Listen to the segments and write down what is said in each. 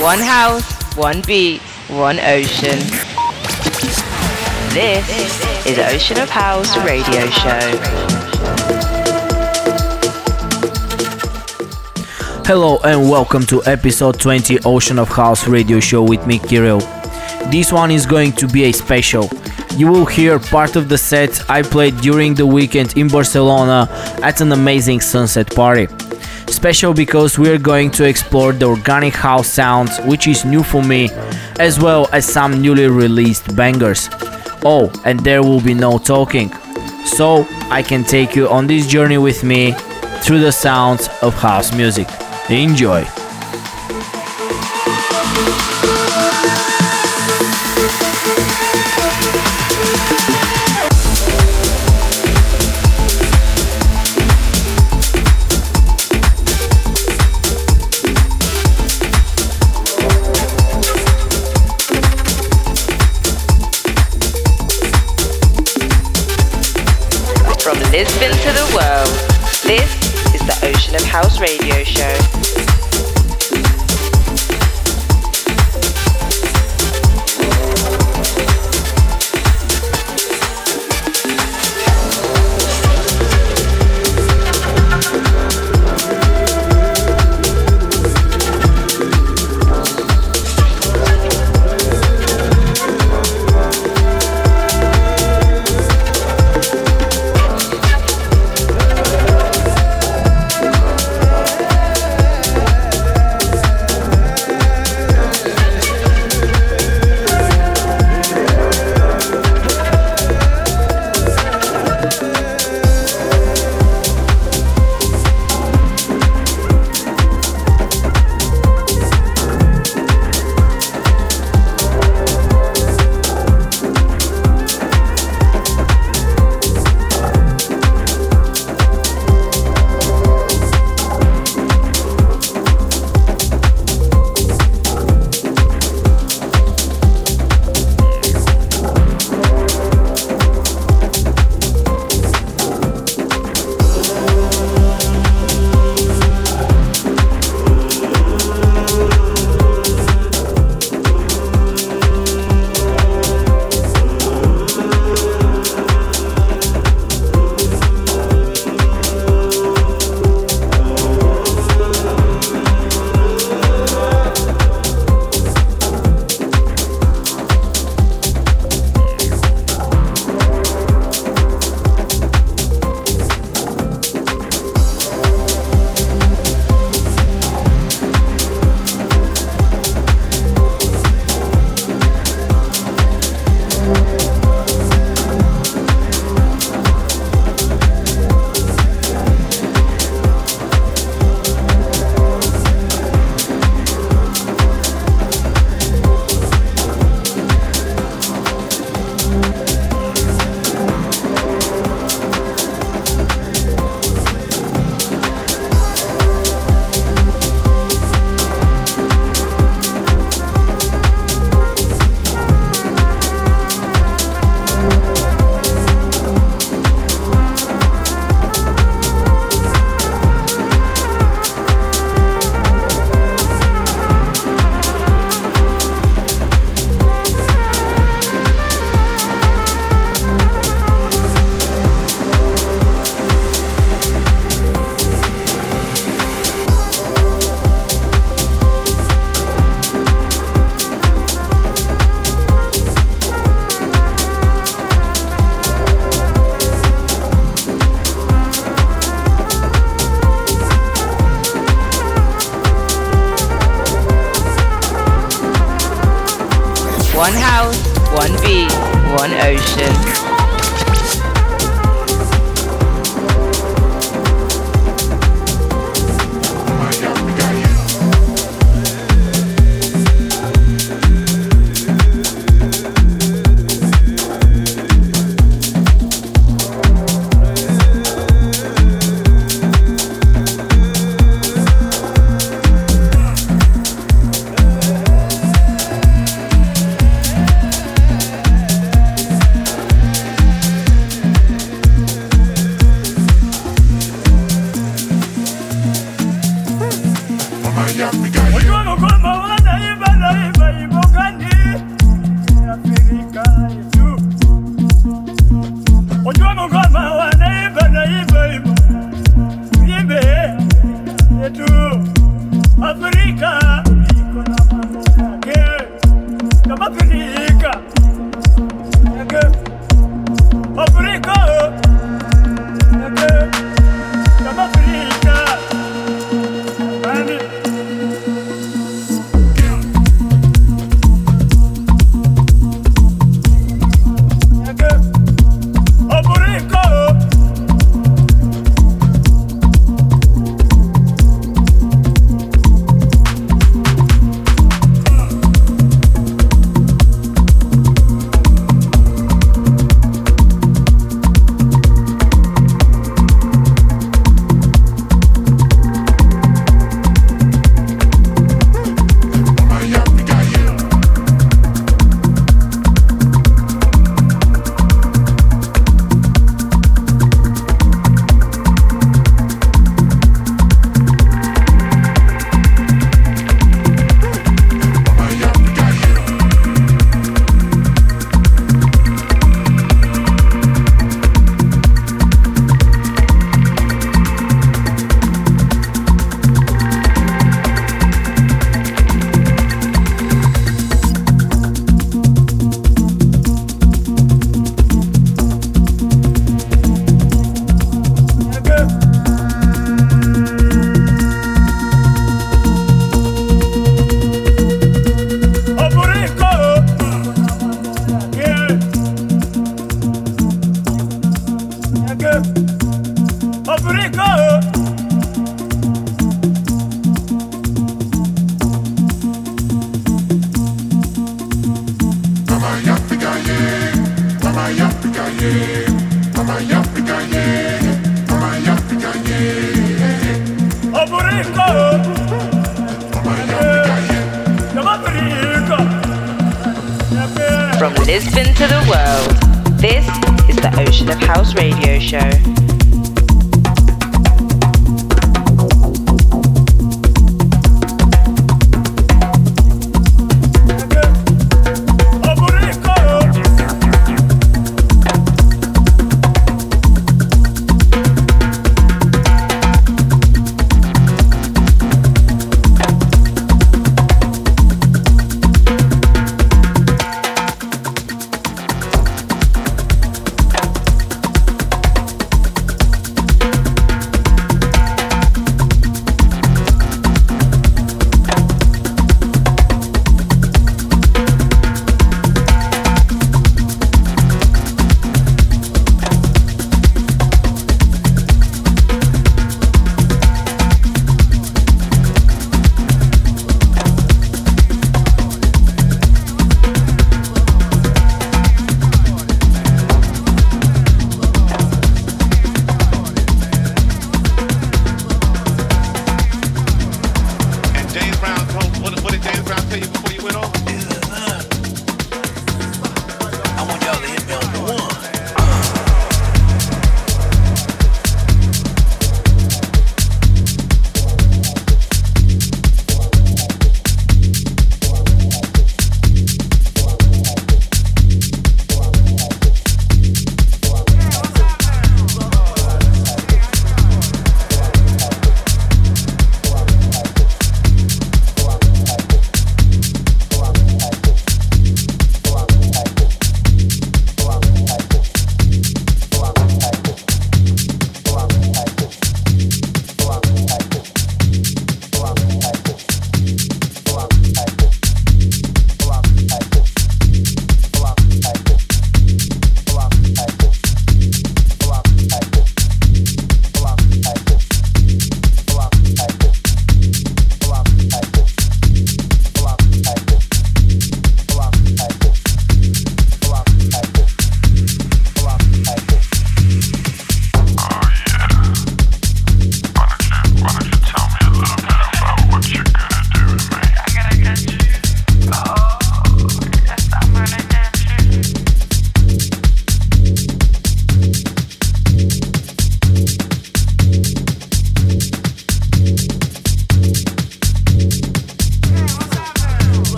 One house, one beat, one ocean. This is Ocean of House Radio Show. Hello and welcome to episode 20 Ocean of House radio show with me Kiril. This one is going to be a special. You will hear part of the set I played during the weekend in Barcelona at an amazing sunset party. Special because we're going to explore the organic house sounds, which is new for me, as well as some newly released bangers. Oh, and there will be no talking. So I can take you on this journey with me through the sounds of house music. Enjoy!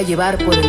Deja llevar por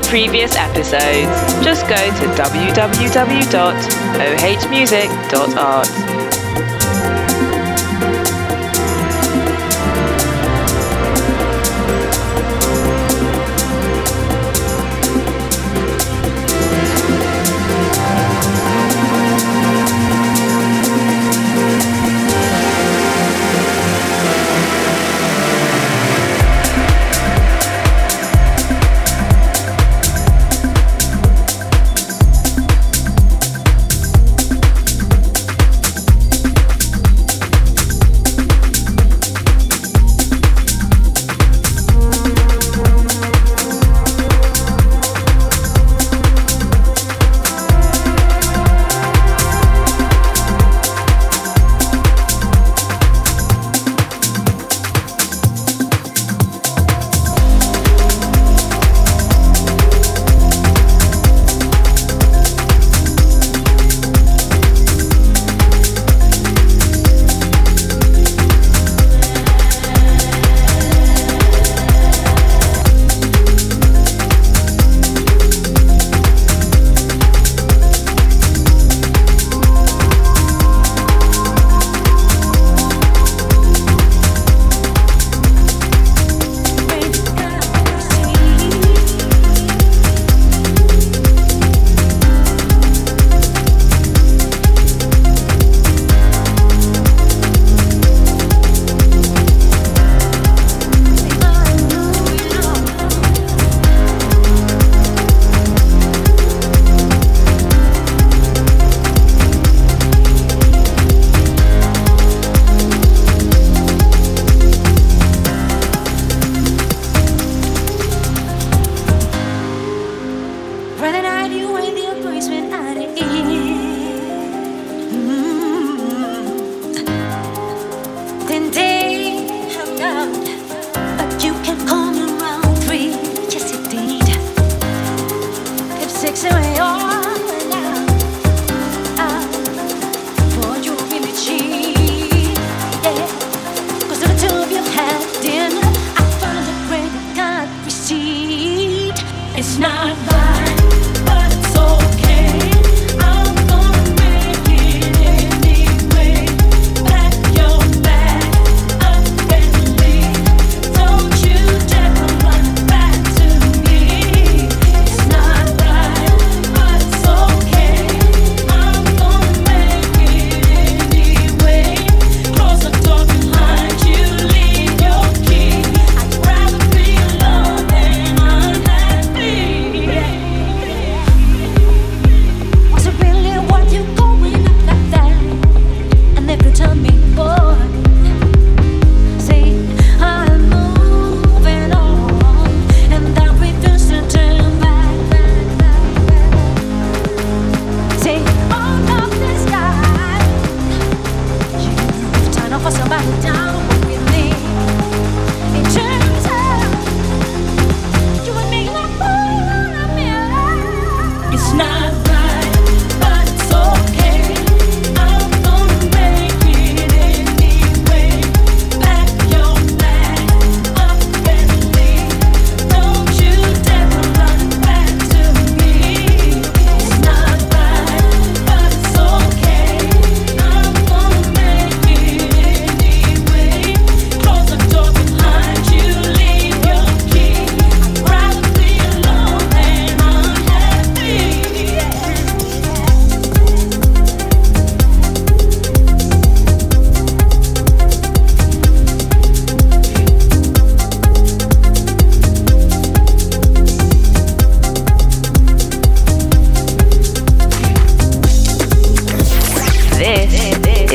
previous episodes, just go to www.ohmusic.art.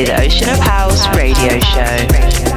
is Ocean of House Radio Show.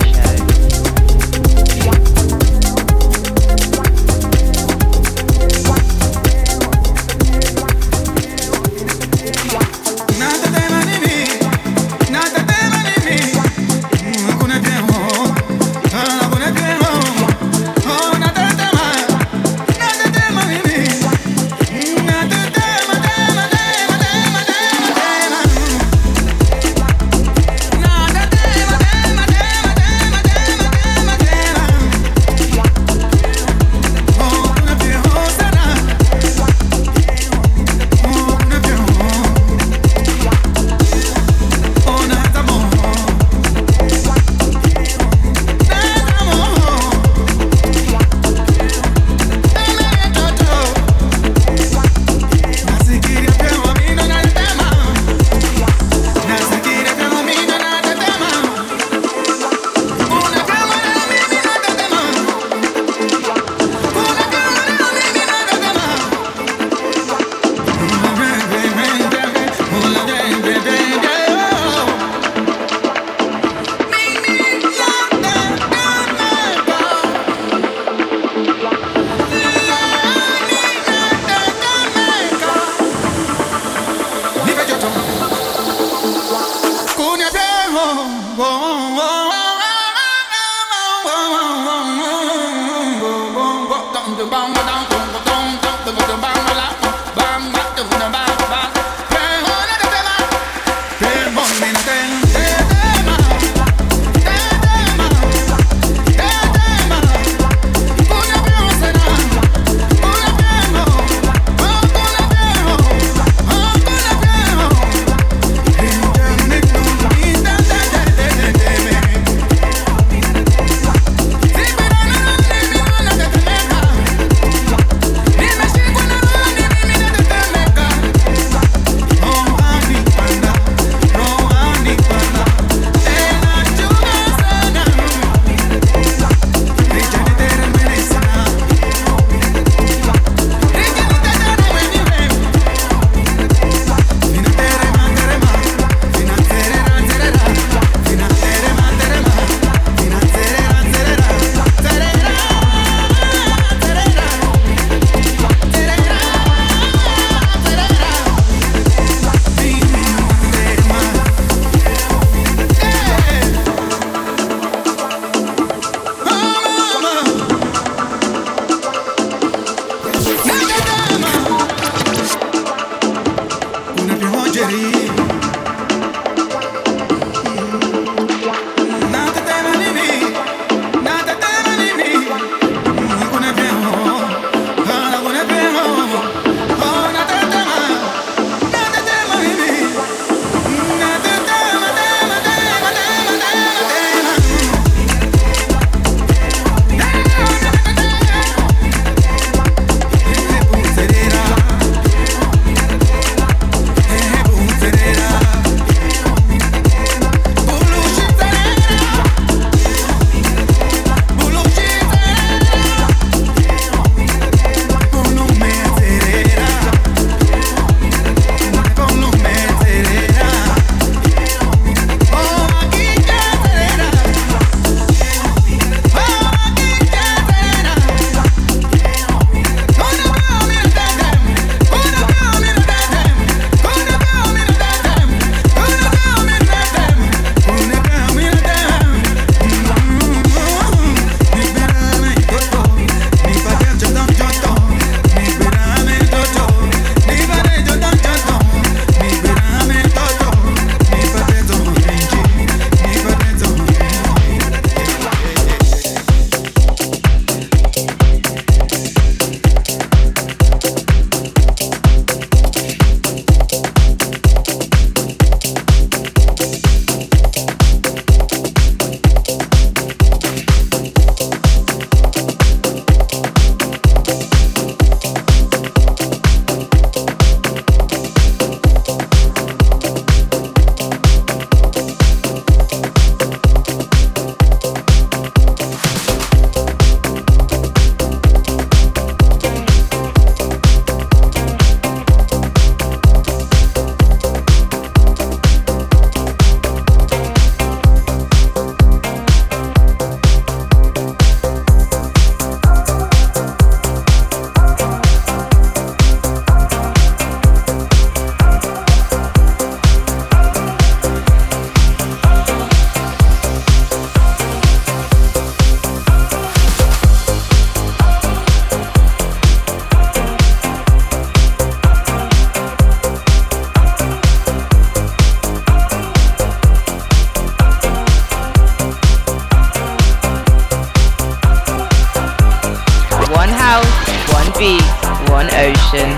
one ocean.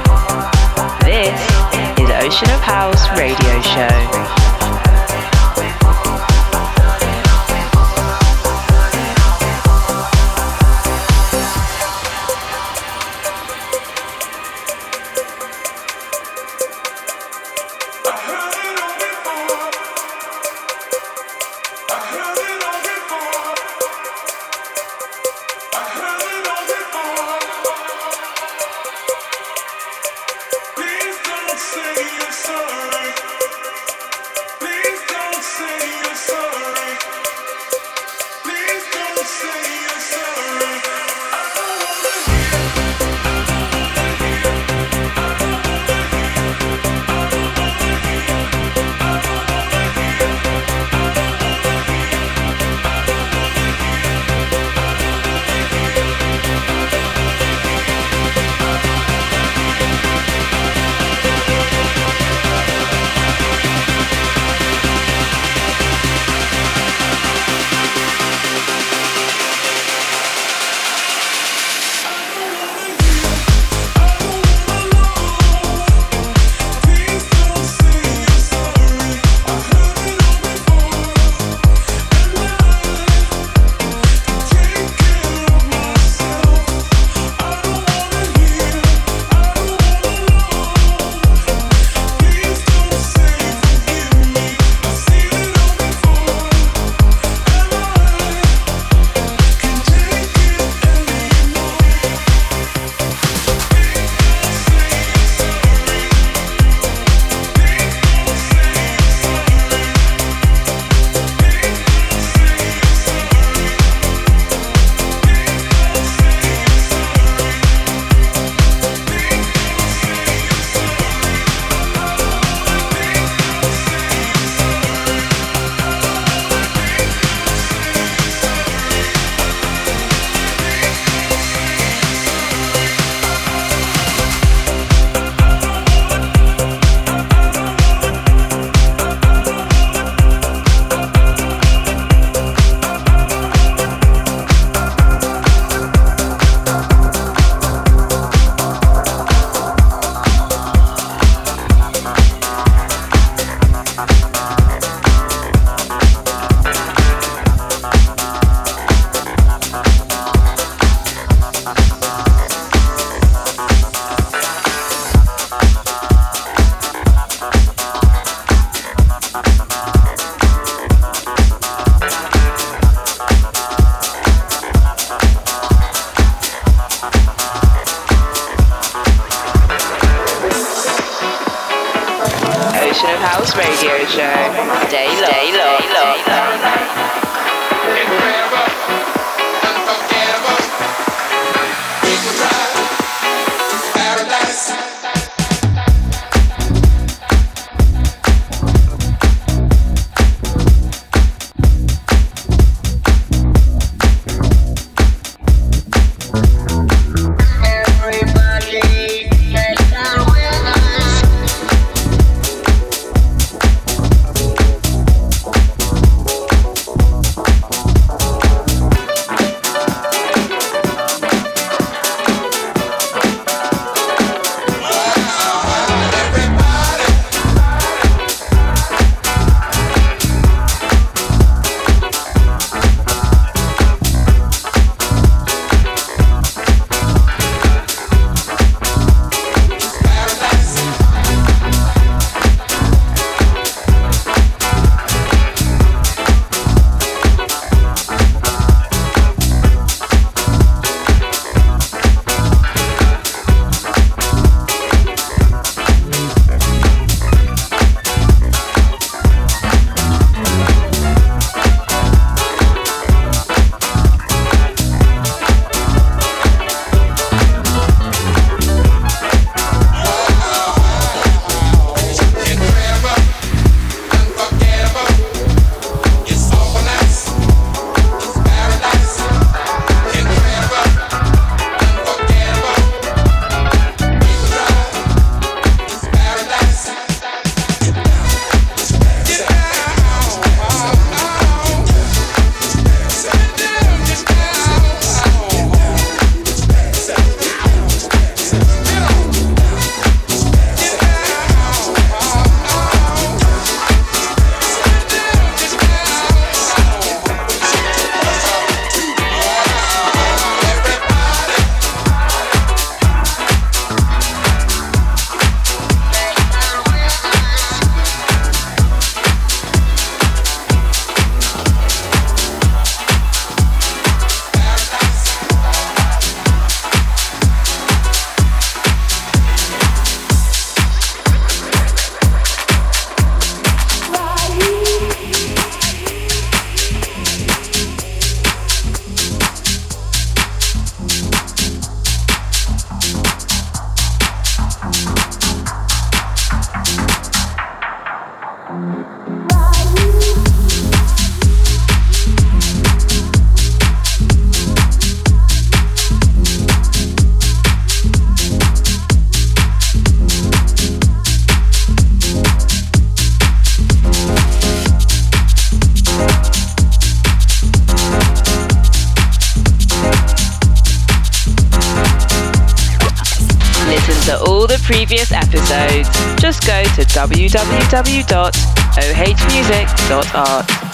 This is Ocean of House Radio Show. To www.ohmusic.art.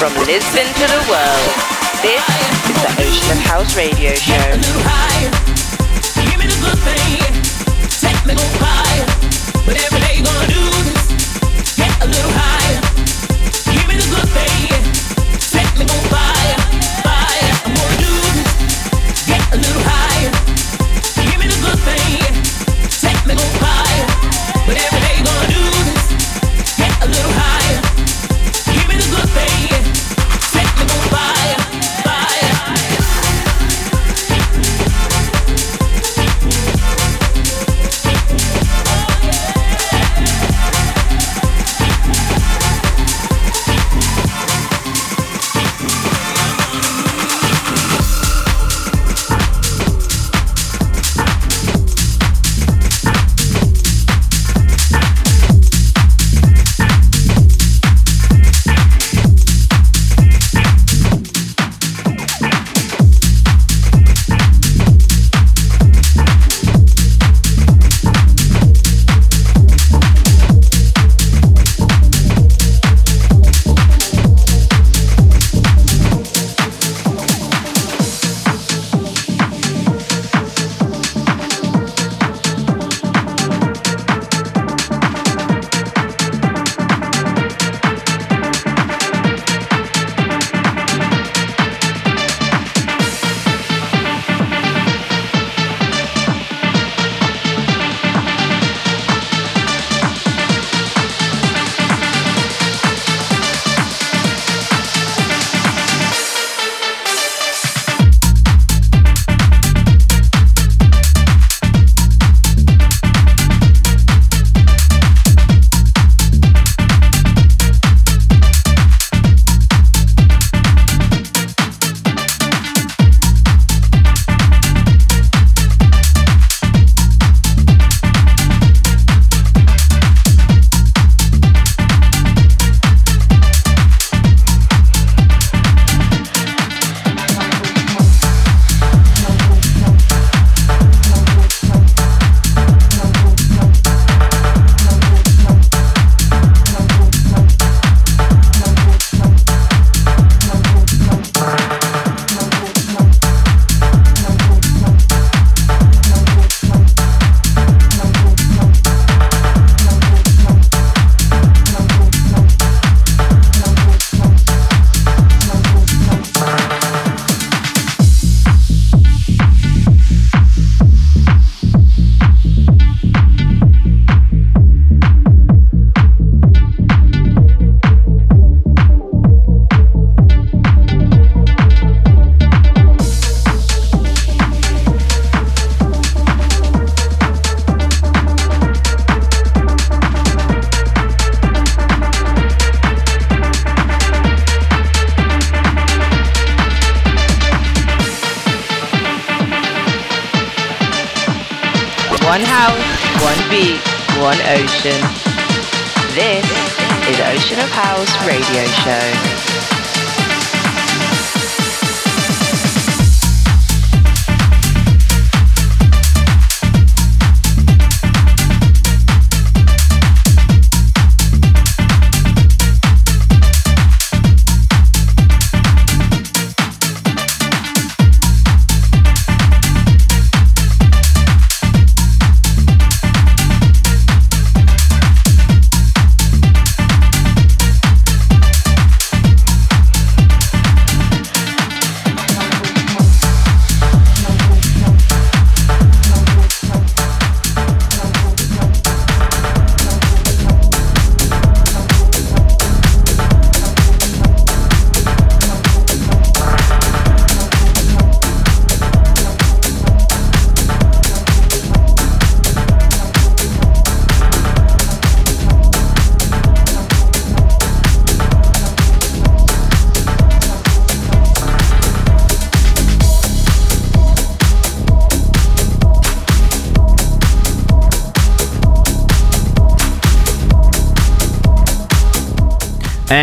From Lisbon to the world, this is the Ocean of House Radio Show.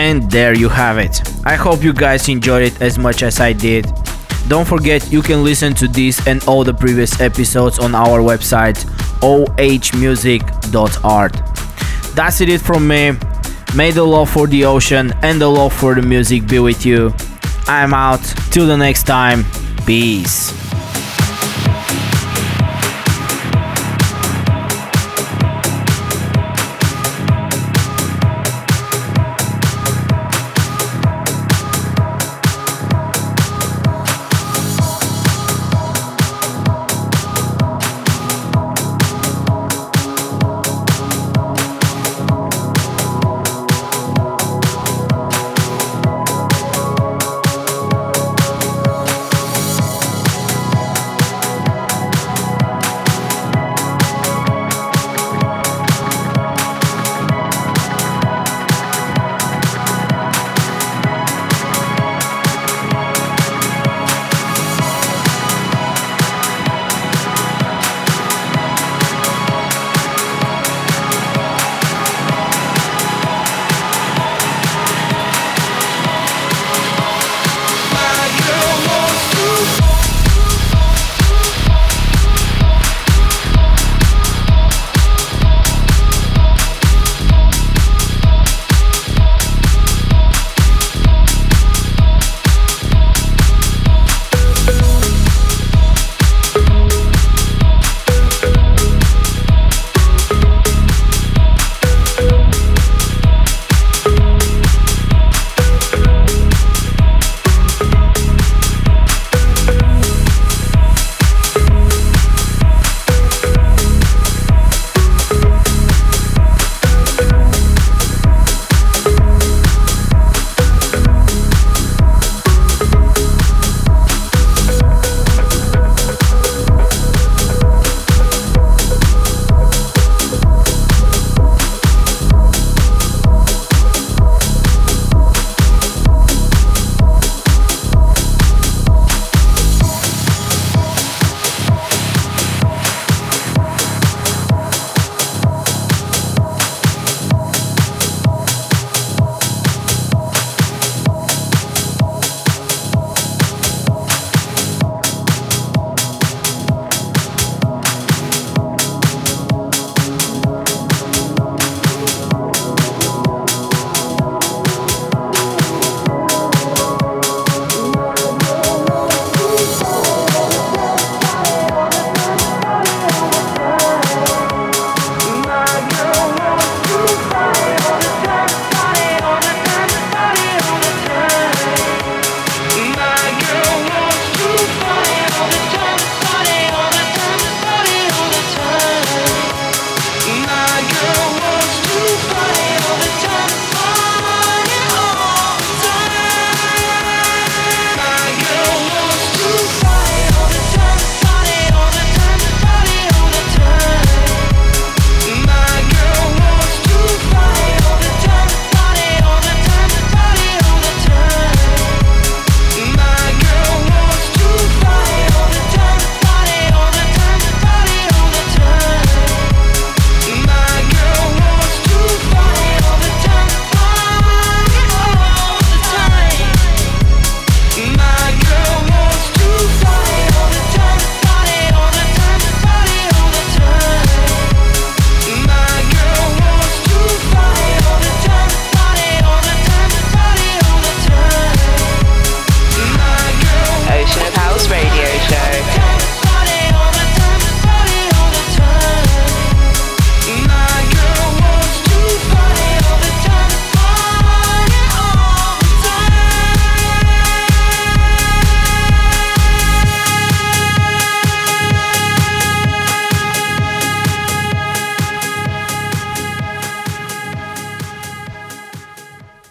And there you have it. I hope you guys enjoyed it as much as I did. Don't forget you can listen to this and all the previous episodes on our website ohmusic.art. That's it from me. May the love for the ocean and the love for the music be with you. I'm out. Till the next time. Peace.